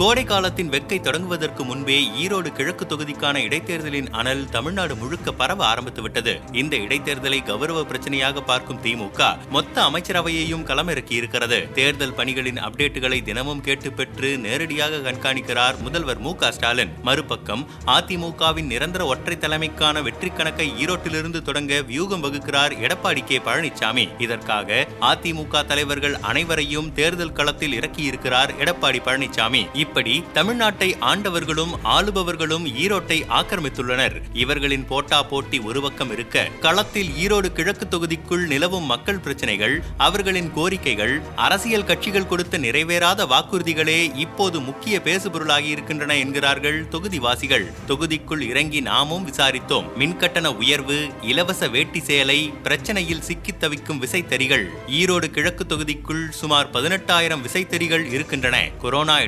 கோடை காலத்தின் வெக்கை தொடங்குவதற்கு முன்பே ஈரோடு கிழக்கு தொகுதிக்கான இடைத்தேர்தலின் அனல் தமிழ்நாடு முழுக்க பரவ ஆரம்பித்துவிட்டது இந்த இடைத்தேர்தலை கௌரவ பிரச்சனையாக பார்க்கும் திமுக மொத்த அமைச்சரவையையும் களமிறக்கி இருக்கிறது தேர்தல் பணிகளின் அப்டேட்டுகளை தினமும் கேட்டு பெற்று நேரடியாக கண்காணிக்கிறார் முதல்வர் மு ஸ்டாலின். மறுபக்கம் அதிமுகவின் நிரந்தர ஒற்றை தலைமைக்கான வெற்றி கணக்கை ஈரோட்டிலிருந்து தொடங்க வியூகம் வகுக்கிறார் எடப்பாடி கே பழனிசாமி இதற்காக அதிமுக தலைவர்கள் அனைவரையும் தேர்தல் களத்தில் இறக்கியிருக்கிறார் எடப்பாடி பழனிசாமி இப்படி தமிழ்நாட்டை ஆண்டவர்களும் ஆளுபவர்களும் ஈரோட்டை ஆக்கிரமித்துள்ளனர். இவர்களின் போட்டா போட்டி ஒரு பக்கம் இருக்க களத்தில் ஈரோடு கிழக்கு தொகுதிக்குள் நிலவும் மக்கள் பிரச்சனைகள் அவர்களின் கோரிக்கைகள் அரசியல் கட்சிகள் கொடுத்த நிறைவேறாத வாக்குறுதிகளே இப்போது முக்கிய பேசுபொருளாகி இருக்கின்றன என்கிறார்கள் தொகுதிவாசிகள். தொகுதிக்குள் இறங்கி நாமும் விசாரித்தோம். மின்கட்டண உயர்வு இலவச வேட்டி சேலை பிரச்சனையில் சிக்கித் தவிக்கும் விசைத்தறிகள். ஈரோடு கிழக்கு தொகுதிக்குள் சுமார் பதினெட்டாயிரம் விசைத்தறிகள் இருக்கின்றன. கொரோனா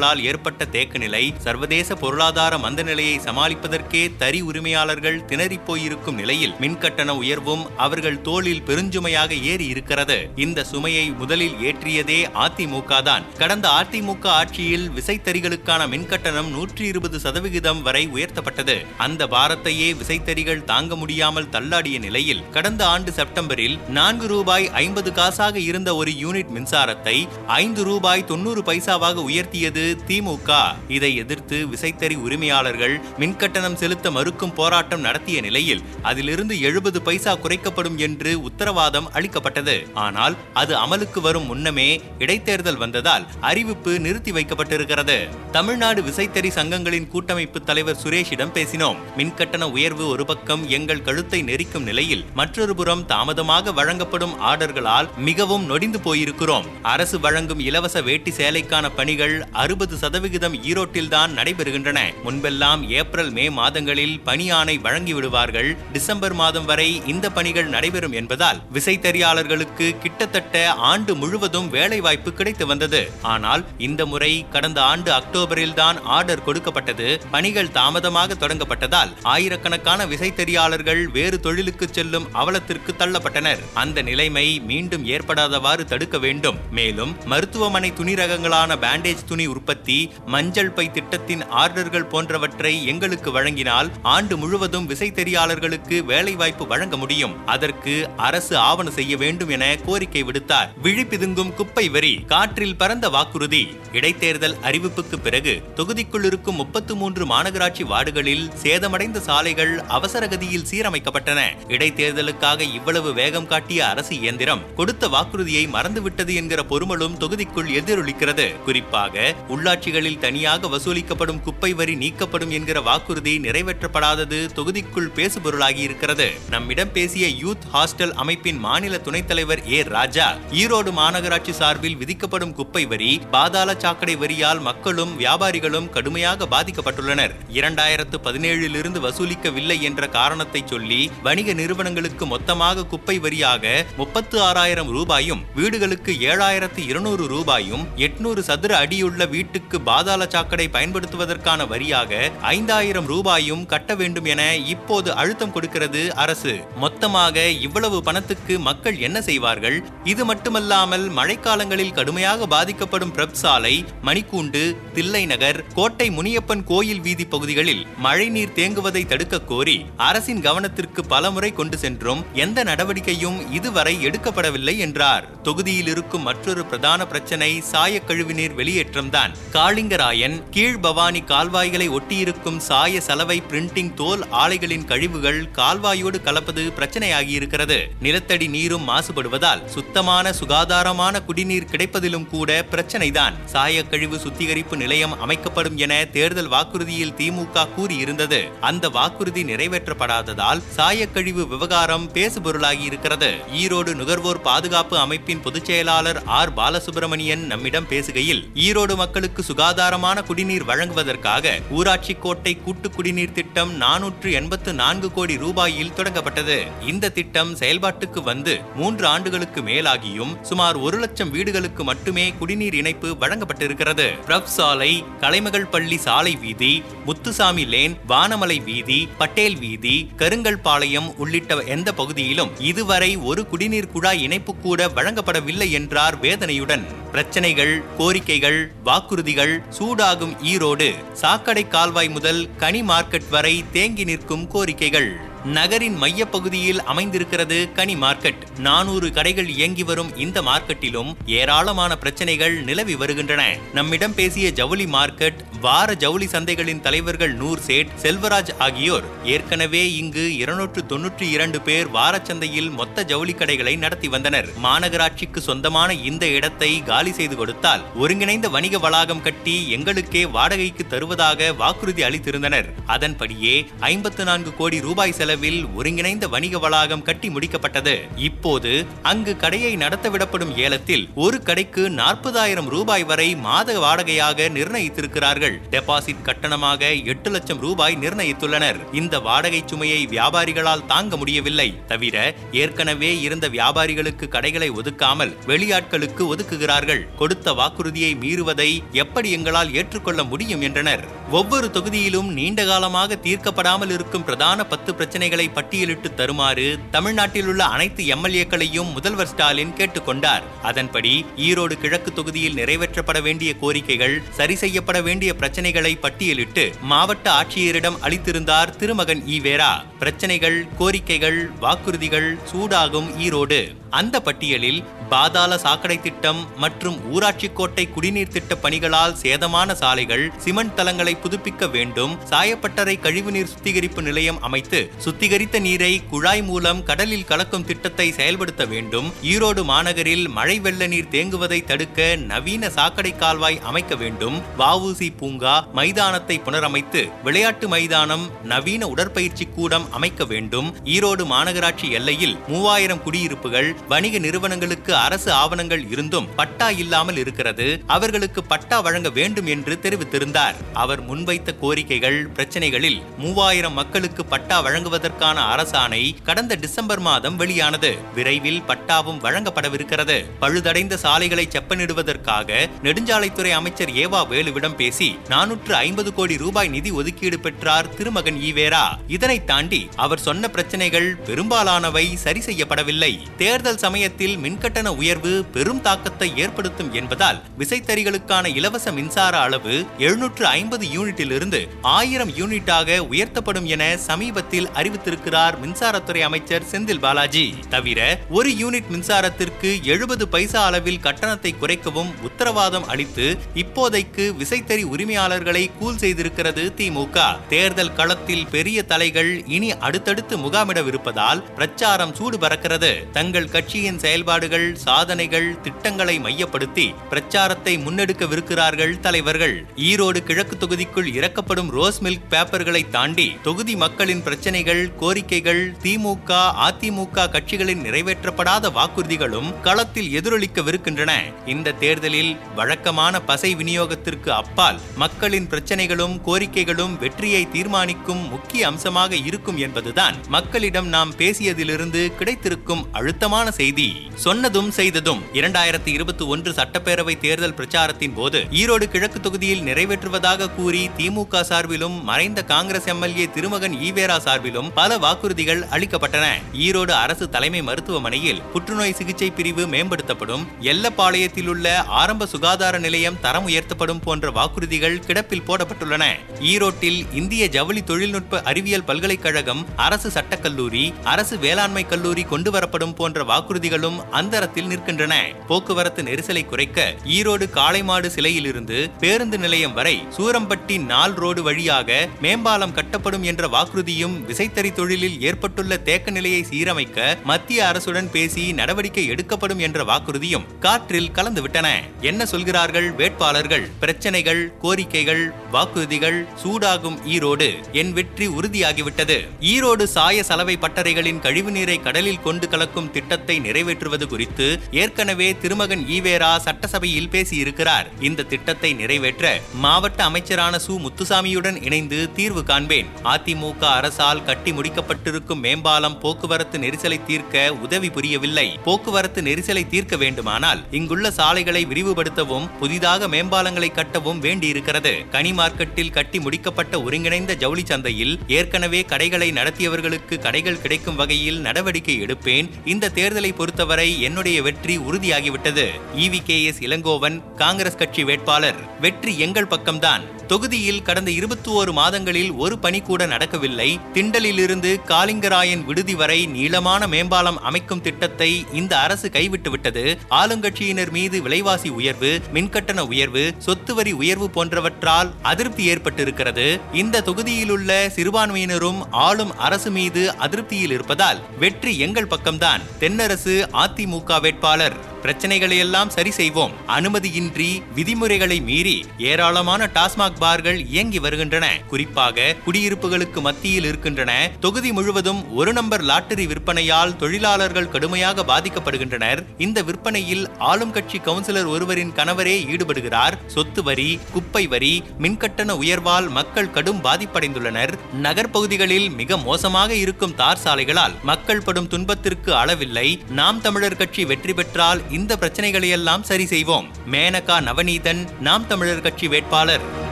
இடர்பாடுகளால் ஏற்பட்ட தேக்க நிலை சர்வதேச பொருளாதார மந்த நிலையை சமாளிப்பதற்கே தறி உரிமையாளர்கள் திணறிப் போயிருக்கும் நிலையில் மின்கட்டண உயர்வும் அவர்கள் தோளில் பெருஞ்சுமையாக ஏறி இருக்கிறது. இந்த சுமையை முதலில் ஏற்றியதே அதிமுக தான். கடந்த அதிமுக ஆட்சியில் விசைத்தறிகளுக்கான மின்கட்டணம் நூற்றி இருபது சதவிகிதம் வரை உயர்த்தப்பட்டது. அந்த பாரத்தையே விசைத்தறிகள் தாங்க முடியாமல் தள்ளாடிய நிலையில் கடந்த ஆண்டு செப்டம்பரில் நான்கு ரூபாய் ஐம்பது காசாக இருந்த ஒரு யூனிட் மின்சாரத்தை ஐந்து ரூபாய் தொண்ணூறு பைசாவாக உயர்த்தியது திமுக. இதை எதிர்த்து விசைத்தறி உரிமையாளர்கள் மின்கட்டணம் செலுத்த மறுக்கும் போராட்டம் நடத்திய நிலையில் அதிலிருந்து எழுபது பைசா குறைக்கப்படும் என்று உத்தரவாதம் அளிக்கப்பட்டது. ஆனால் அது அமலுக்கு வரும் முன்னமே இடைத்தேர்தல் வந்ததால் அறிவிப்பு நிறுத்தி வைக்கப்பட்டிருக்கிறது. தமிழ்நாடு விசைத்தறி சங்கங்களின் கூட்டமைப்பு தலைவர் சுரேஷிடம் பேசினோம். மின்கட்டண உயர்வு ஒரு பக்கம் எங்கள் கழுத்தை நெரிக்கும் நிலையில் மற்றொரு புறம் தாமதமாக வழங்கப்படும் ஆர்டர்களால் மிகவும் நொடிந்து போயிருக்கிறோம். அரசு வழங்கும் இலவச வேட்டி சேலைக்கான பணிகள் அறுபது சதவிகிதம் ஈரோட்டில்தான் நடைபெறுகின்றன. முன்பெல்லாம் ஏப்ரல் மே மாதங்களில் பணியானை வழங்கி விடுவார்கள். டிசம்பர் மாதம் வரை இந்த பணிகள் நடைபெறும் என்பதால் விசைத்தறியாளர்களுக்கு கிட்டத்தட்ட ஆண்டு முழுவதும் வேலை வாய்ப்பு கிடைத்து வந்தது. ஆனால் இந்த முறை கடந்த ஆண்டு அக்டோபரில் தான் ஆர்டர் கொடுக்கப்பட்டது. பணிகள் தாமதமாக தொடங்கப்பட்டதால் ஆயிரக்கணக்கான விசைத்தறியாளர்கள் வேறு தொழிலுக்கு செல்லும் அவலத்திற்கு தள்ளப்பட்டனர். அந்த நிலைமை மீண்டும் ஏற்படாதவாறு தடுக்க வேண்டும். மேலும் மருத்துவமனை துணி ரகங்களான பேண்டேஜ் துணி உற்பத்தி மஞ்சள் பை திட்டத்தின் ஆர்டர்கள் போன்றவற்றை எங்களுக்கு வழங்கினால் ஆண்டு முழுவதும் விசைத்தறியாளர்களுக்கு வேலைவாய்ப்பு வழங்க முடியும். அதற்கு அரசு ஆவண செய்ய வேண்டும் என கோரிக்கை விடுத்தார். விழிப்பிதுங்கும் குப்பை வரி காற்றில் பறந்த வாக்குறுதி. இடைத்தேர்தல் அறிவிப்புக்கு பிறகு தொகுதிக்குள் இருக்கும் முப்பத்து மூன்று மாநகராட்சி வார்டுகளில் சேதமடைந்த சாலைகள் அவசரகதியில் சீரமைக்கப்பட்டன. இடைத்தேர்தலுக்காக இவ்வளவு வேகம் காட்டிய அரசு இயந்திரம் கொடுத்த வாக்குறுதியை மறந்துவிட்டது என்கிற பொறுமலும் தொகுதிக்குள் எதிரொலிக்கிறது. குறிப்பாக உள்ளாட்சிகளில் தனியாக வசூலிக்கப்படும் குப்பை வரி நீக்கப்படும் என்கிற வாக்குறுதி நிறைவேற்றப்படாதது தொகுதிக்குள் பேசுபொருளாகி இருக்கிறது நம்மிடம் பேசிய யூத் ஹாஸ்டல் அமைப்பின் மாநில துணைத் தலைவர் ஏ. ராஜா ஈரோடு மாநகராட்சி சார்பில் விதிக்கப்படும் குப்பை வரி பாதாள சாக்கடை வரியால் மக்களும் வியாபாரிகளும் கடுமையாக பாதிக்கப்பட்டுள்ளனர். இரண்டாயிரத்து பதினேழிலிருந்து வசூலிக்கவில்லை என்ற காரணத்தை சொல்லி வணிக நிறுவனங்களுக்கு மொத்தமாக குப்பை வரியாக முப்பத்து ஆறாயிரம் ரூபாயும் வீடுகளுக்கு ஏழாயிரத்து இருநூறு ரூபாயும் எட்நூறு சதுர அடியுள்ள வீட்டுக்கு பாதாள சாக்கடை பயன்படுத்துவதற்கான வரியாக ஐந்தாயிரம் ரூபாயும் கட்ட வேண்டும் என இப்போது அழுத்தம் கொடுக்கிறது அரசு. மொத்தமாக இவ்வளவு பணத்துக்கு மக்கள் என்ன செய்வார்கள்? இது மட்டுமல்லாமல் மழைக்காலங்களில் கடுமையாக பாதிக்கப்படும் பிரப் சாலை மணிக்கூண்டு தில்லை நகர் கோட்டை முனியப்பன் கோயில் வீதி பகுதிகளில் மழைநீர் தேங்குவதை தடுக்க கோரி அரசின் கவனத்திற்கு பலமுறை கொண்டு சென்றும். எந்த நடவடிக்கையும் இதுவரை எடுக்கப்படவில்லை என்றார். தொகுதியில் இருக்கும் மற்றொரு பிரதான பிரச்சனை சாய கழிவுநீர் வெளியேற்றம்தான். காளிங்கராயன் கீழ் பவானி கால்வாய்களை ஒட்டியிருக்கும் சாய சலவை பிரிண்டிங் தோல் ஆலைகளின் கழிவுகள் கால்வாயோடு கலப்பது பிரச்சனையாகியிருக்கிறது. நிலத்தடி நீரும் மாசுபடுவதால் சுத்தமான சுகாதாரமான குடிநீர் கிடைப்பதிலும் கூட பிரச்சனைதான். சாய கழிவு சுத்திகரிப்பு நிலையம் அமைக்கப்படும் என தேர்தல் வாக்குறுதியில் திமுக கூறியிருந்தது. அந்த வாக்குறுதி நிறைவேற்றப்படாததால் சாயக்கழிவு விவகாரம் பேசுபொருளாகி இருக்கிறது ஈரோடு நுகர்வோர் பாதுகாப்பு அமைப்பின் பொதுச்செயலாளர் ஆர். பாலசுப்ரமணியன் நம்மிடம் பேசுகையில் ஈரோடு மக்கள் மக்களுக்கு சுகாதாரமான குடிநீர் வழங்குவதற்காக ஊராட்சி கோட்டை கூட்டு குடிநீர் திட்டம் நானூற்று எண்பத்து நான்கு கோடி ரூபாயில் தொடங்கப்பட்டது. இந்த திட்டம் செயல்பாட்டுக்கு வந்து மூன்று ஆண்டுகளுக்கு மேலாகியும் சுமார் ஒரு லட்சம் வீடுகளுக்கு மட்டுமே குடிநீர் இணைப்பு வழங்கப்பட்டிருக்கிறது. பிரப் சாலை கலைமகள் பள்ளி சாலை வீதி முத்துசாமி லேன் வானமலை வீதி பட்டேல் வீதி கருங்கல் பாளையம் உள்ளிட்ட எந்த பகுதியிலும் இதுவரை ஒரு குடிநீர் குழாய் இணைப்பு கூட வழங்கப்படவில்லை என்றார் வேதனையுடன். பிரச்சனைகள் கோரிக்கைகள் வாக்கு வாக்குறுதிகள் சூடாகும் ஈரோடு சாக்கடை கால்வாய் முதல் கனி மார்க்கெட் வரை தேங்கி நிற்கும் கோரிக்கைகள். நகரின் மையப்பகுதியில் அமைந்திருக்கிறது கனி மார்க்கெட் நானூறு கடைகள் இயங்கி வரும் இந்த மார்க்கெட்டிலும் ஏராளமான பிரச்சனைகள் நிலவி வருகின்றன. நம்மிடம் பேசிய ஜவுளி மார்க்கெட் வார ஜவுளி சந்தைகளின் தலைவர்கள் நூர் சேட் செல்வராஜ் ஆகியோர். ஏற்கனவே இங்கு இருநூற்று தொன்னூற்றி இரண்டு பேர் வாரச்சந்தையில் மொத்த ஜவுளி கடைகளை நடத்தி வந்தனர். மாநகராட்சிக்கு சொந்தமான இந்த இடத்தை காலி செய்து கொடுத்தால் ஒருங்கிணைந்த வணிக வளாகம் கட்டி எங்களுக்கே வாடகைக்கு தருவதாக வாக்குறுதி அளித்திருந்தனர். அதன்படியே ஐம்பத்து நான்கு கோடி ரூபாய் செலவு செலவில் ஒருங்கிணைந்த வணிக வளாகம் கட்டி முடிக்கப்பட்டது. இப்போது அங்கு கடையை நடத்தவிடப்படும் ஏலத்தில் ஒரு கடைக்கு நாற்பதாயிரம் ரூபாய் வரை மாத வாடகையாக நிர்ணயித்திருக்கிறார்கள். டெபாசிட் கட்டணமாக எட்டு லட்சம் ரூபாய் நிர்ணயித்துள்ளனர். இந்த வாடகை சுமையை வியாபாரிகளால் தாங்க முடியவில்லை. தவிர ஏற்கனவே இருந்த வியாபாரிகளுக்கு கடைகளை ஒதுக்காமல் வெளியாட்களுக்கு ஒதுக்குகிறார்கள். கொடுத்த வாக்குறுதியை மீறுவதை எப்படி எங்களால் ஏற்றுக்கொள்ள முடியும்? என்றனர். ஒவ்வொரு தொகுதியிலும் நீண்ட காலமாக தீர்க்கப்படாமல் இருக்கும் பிரதான பத்து பிரச்சனை பிரச்சனைகளை பட்டியலிட்டு தருமாறு தமிழ்நாட்டில் உள்ள அனைத்து எம்எல்ஏக்களையும் முதல்வர் ஸ்டாலின் கேட்டுக்கொண்டார். அதன்படி ஈரோடு கிழக்கு தொகுதியில் நிறைவேற்றப்பட வேண்டிய கோரிக்கைகள் சரி செய்யப்பட வேண்டிய பிரச்சனைகளை பட்டியலிட்டு மாவட்ட ஆட்சியரிடம் அளித்திருந்தார் திருமகன் ஈவேரா பிரச்சனைகள் கோரிக்கைகள் வாக்குறுதிகள் சூடாகும் ஈரோடு. அந்த பட்டியலில் பாதாள சாக்கடை திட்டம் மற்றும் ஊராட்சி கோட்டை குடிநீர் திட்ட பணிகளால் சேதமான சாலைகள் சிமெண்ட் தளங்களை புதுப்பிக்க வேண்டும் சாயப்பட்டறை கழிவுநீர் சுத்திகரிப்பு நிலையம் அமைத்து சுத்திகரித்த நீரை குழாய் மூலம் கடலில் கலக்கும் திட்டத்தை செயல்படுத்த வேண்டும். ஈரோடு மாநகரில் மழை வெள்ள நீர் தேங்குவதை தடுக்க நவீன சாக்கடை கால்வாய் அமைக்க வேண்டும். வஉசி பூங்கா மைதானத்தை புனரமைத்து விளையாட்டு மைதானம் நவீன உடற்பயிற்சி கூடம் அமைக்க வேண்டும். ஈரோடு மாநகராட்சி எல்லையில் மூவாயிரம் குடியிருப்புகள் வணிக நிறுவனங்களுக்கு அரசு ஆவணங்கள் இருந்தும் பட்டா இல்லாமல் இருக்கிறது. அவர்களுக்கு பட்டா வழங்க வேண்டும் என்று தெரிவித்திருந்தார். அவர் முன்வைத்த கோரிக்கைகள் பிரச்சனைகளில் மூவாயிரம் மக்களுக்கு பட்டா வழங்குவதற்கான அரசாணை கடந்த டிசம்பர் மாதம் வெளியானது. விரைவில் பட்டாவும் வழங்கப்படவிருக்கிறது. பழுதடைந்த சாலைகளை செப்பனிடுவதற்காக நெடுஞ்சாலைத்துறை அமைச்சர் ஏவா வேலுவிடம் பேசி நானூற்று ஐம்பது கோடி ரூபாய் நிதி ஒதுக்கீடு பெற்றார் திருமகன் ஈவேரா இதனை தாண்டி அவர் சொன்ன பிரச்சனைகள் பெரும்பாலானவை சரி செய்யப்படவில்லை. தேர்தல் சமயத்தில் மின்கட்டண உயர்வு பெரும் தாக்கத்தை ஏற்படுத்தும் என்பதால் விசைத்தறிகளுக்கான இலவச மின்சார அளவு எழுநூற்று ஐம்பது யூனிட்டிலிருந்து ஆயிரம் யூனிட்டாக உயர்த்தப்படும் என சமீபத்தில் அறிவித்திருக்கிறார் மின்சாரத்துறை அமைச்சர் செந்தில் பாலாஜி. தவிர ஒரு யூனிட் மின்சாரத்திற்கு எழுபது பைசா அளவில் கட்டணத்தை குறைக்கவும் உத்தரவாதம் அளித்து இப்போதைக்கு விசைத்தறி உரிமையாளர்களை கூல் செய்திருக்கிறது திமுக. தேர்தல் களத்தில் பெரிய தலைகள் இனி அடுத்தடுத்து முகாமிடவிருப்பதால் பிரச்சாரம் சூடு பறக்கிறது தங்கள் கட்சியின் செயல்பாடுகள் சாதனைகள் திட்டங்களை மையப்படுத்தி பிரச்சாரத்தை முன்னெடுக்கவிருக்கிறார்கள் தலைவர்கள். ஈரோடு கிழக்கு தொகுதிக்குள் இறக்கப்படும் ரோஸ் மில்க் பேப்பர்களை தாண்டி தொகுதி மக்களின் பிரச்சனைகள் கோரிக்கைகள் திமுக அதிமுக கட்சிகளின் நிறைவேற்றப்படாத வாக்குறுதிகளும் களத்தில் எதிரொலிக்கவிருக்கின்றன. இந்த தேர்தலில் வழக்கமான பசை விநியோகத்திற்கு அப்பால் மக்களின் பிரச்சனைகளும் கோரிக்கைகளும் வெற்றியை தீர்மானிக்கும் முக்கிய அம்சமாக இருக்கும் என்பதுதான் மக்களிடம் நாம் பேசியதிலிருந்து கிடைத்திருக்கும் அழுத்தமான முக்கியமான செய்தி. சொன்னதும் செய்ததும் இரண்டாயிரத்தி இருபத்தி ஒன்று சட்டப்பேரவை தேர்தல் பிரச்சாரத்தின் போது ஈரோடு கிழக்கு தொகுதியில் நிறைவேற்றுவதாக கூறி திமுக சார்பிலும் மறைந்த காங்கிரஸ் எம்எல்ஏ திருமகன் ஈவேரா சார்பிலும் பல வாக்குறுதிகள் அளிக்கப்பட்டன. ஈரோடு அரசு தலைமை மருத்துவமனையில் புற்றுநோய் சிகிச்சை பிரிவு மேம்படுத்தப்படும். எல்லப்பாளையத்தில் உள்ள ஆரம்ப சுகாதார நிலையம் தரம் உயர்த்தப்படும் போன்ற வாக்குறுதிகள் கிடப்பில் போடப்பட்டுள்ளன. ஈரோட்டில் இந்திய ஜவுளி தொழில்நுட்ப அறிவியல் பல்கலைக்கழகம் அரசு சட்டக்கல்லூரி அரசு வேளாண்மை கல்லூரி கொண்டுவரப்படும் போன்ற வாக்குறுதிகளும் அந்தரத்தில் நிற்கின்றன. போக்குவரத்து நெரிசலை குறைக்க ஈரோடு காளைமாடு சிலையிலிருந்து பேருந்து நிலையம் வரை சூரம்பட்டி நாள் ரோடு வழியாக மேம்பாலம் கட்டப்படும் என்ற வாக்குறுதியும் விசைத்தறி தொழிலில் ஏற்பட்டுள்ள தேக்க நிலையை சீரமைக்க மத்திய அரசுடன் பேசி நடவடிக்கை எடுக்கப்படும் என்ற வாக்குறுதியும் காற்றில் கலந்துவிட்டன. என்ன சொல்கிறார்கள் வேட்பாளர்கள்? பிரச்சனைகள் கோரிக்கைகள் வாக்குறுதிகள் சூடாகும் ஈரோடு. என் வெற்றி உறுதியாகிவிட்டது. ஈரோடு சாய சலவை பட்டறைகளின் கழிவுநீரை கடலில் கொண்டு கலக்கும் திட்டத்தை திட்டத்தை நிறைவேற்றுவது குறித்து ஏற்கனவே திருமகன் ஈவேரா சட்டசபையில் பேசியிருக்கிறார். இந்த திட்டத்தை நிறைவேற்ற மாவட்ட அமைச்சரான சு. முத்துசாமியுடன் இணைந்து தீர்வு காண்பேன். அதிமுக அரசால் கட்டி முடிக்கப்பட்டிருக்கும் மேம்பாலம் போக்குவரத்து நெரிசலை தீர்க்க உதவி புரியவில்லை. போக்குவரத்து நெரிசலை தீர்க்க வேண்டுமானால் இங்குள்ள சாலைகளை விரிவுபடுத்தவும் புதிதாக மேம்பாலங்களை கட்டவும் வேண்டியிருக்கிறது. கனி மார்க்கெட்டில் கட்டி முடிக்கப்பட்ட ஒருங்கிணைந்த ஜவுளி சந்தையில் ஏற்கனவே கடைகளை நடத்தியவர்களுக்கு கடைகள் கிடைக்கும் வகையில் நடவடிக்கை எடுப்பேன். இந்த தேர்தல் தேர்தலை பொறுத்தவரை என்னுடைய வெற்றி உறுதியாகிவிட்டது. E V K S Elangovan Congress கட்சி வேட்பாளர். வெற்றி எங்கள் பக்கம்தான். தொகுதியில் கடந்த இருபத்தி ஓரு மாதங்களில் ஒரு பணி கூட நடக்கவில்லை. திண்டலிலிருந்து காலிங்கராயன் விடுதி வரை நீளமான மேம்பாலம் அமைக்கும் திட்டத்தை இந்த அரசு கைவிட்டுவிட்டது. ஆளுங்கட்சியினர் மீது விலைவாசி உயர்வு மின்கட்டண உயர்வு சொத்து வரி உயர்வு போன்றவற்றால் அதிருப்தி ஏற்பட்டிருக்கிறது. இந்த தொகுதியிலுள்ள சிறுபான்மையினரும் ஆளும் அரசு மீது அதிருப்தியில் இருப்பதால் வெற்றி எங்கள் பக்கம்தான். தென்னரசு அதிமுக வேட்பாளர். பிரச்சனைகளை எல்லாம் சரி செய்வோம். அனுமதியின்றி விதிமுறைகளை மீறி ஏராளமான டாஸ்மாக் பார்கள் இயங்கி வருகின்றன. குறிப்பாக குடியிருப்புகளுக்கு மத்தியில் இருக்கின்றன. தொகுதி முழுவதும் ஒரு நம்பர் லாட்டரி விற்பனையால் தொழிலாளர்கள் கடுமையாக பாதிக்கப்படுகின்றனர். இந்த விற்பனையில் ஆளும் கட்சி கவுன்சிலர் ஒருவரின் கணவரே ஈடுபடுகிறார். சொத்து வரி குப்பை வரி மின்கட்டண உயர்வால் மக்கள் கடும் பாதிப்படைந்துள்ளனர். நகர்ப்பகுதிகளில் மிக மோசமாக இருக்கும் தார் சாலைகளால் மக்கள் படும் துன்பத்திற்கு அளவில்லை. நாம் தமிழர் கட்சி வெற்றி பெற்றால் இந்த பிரச்சனைகளையெல்லாம் சரி செய்வோம். மேனகா நவநீதன் நாம் தமிழர் கட்சி வேட்பாளர்.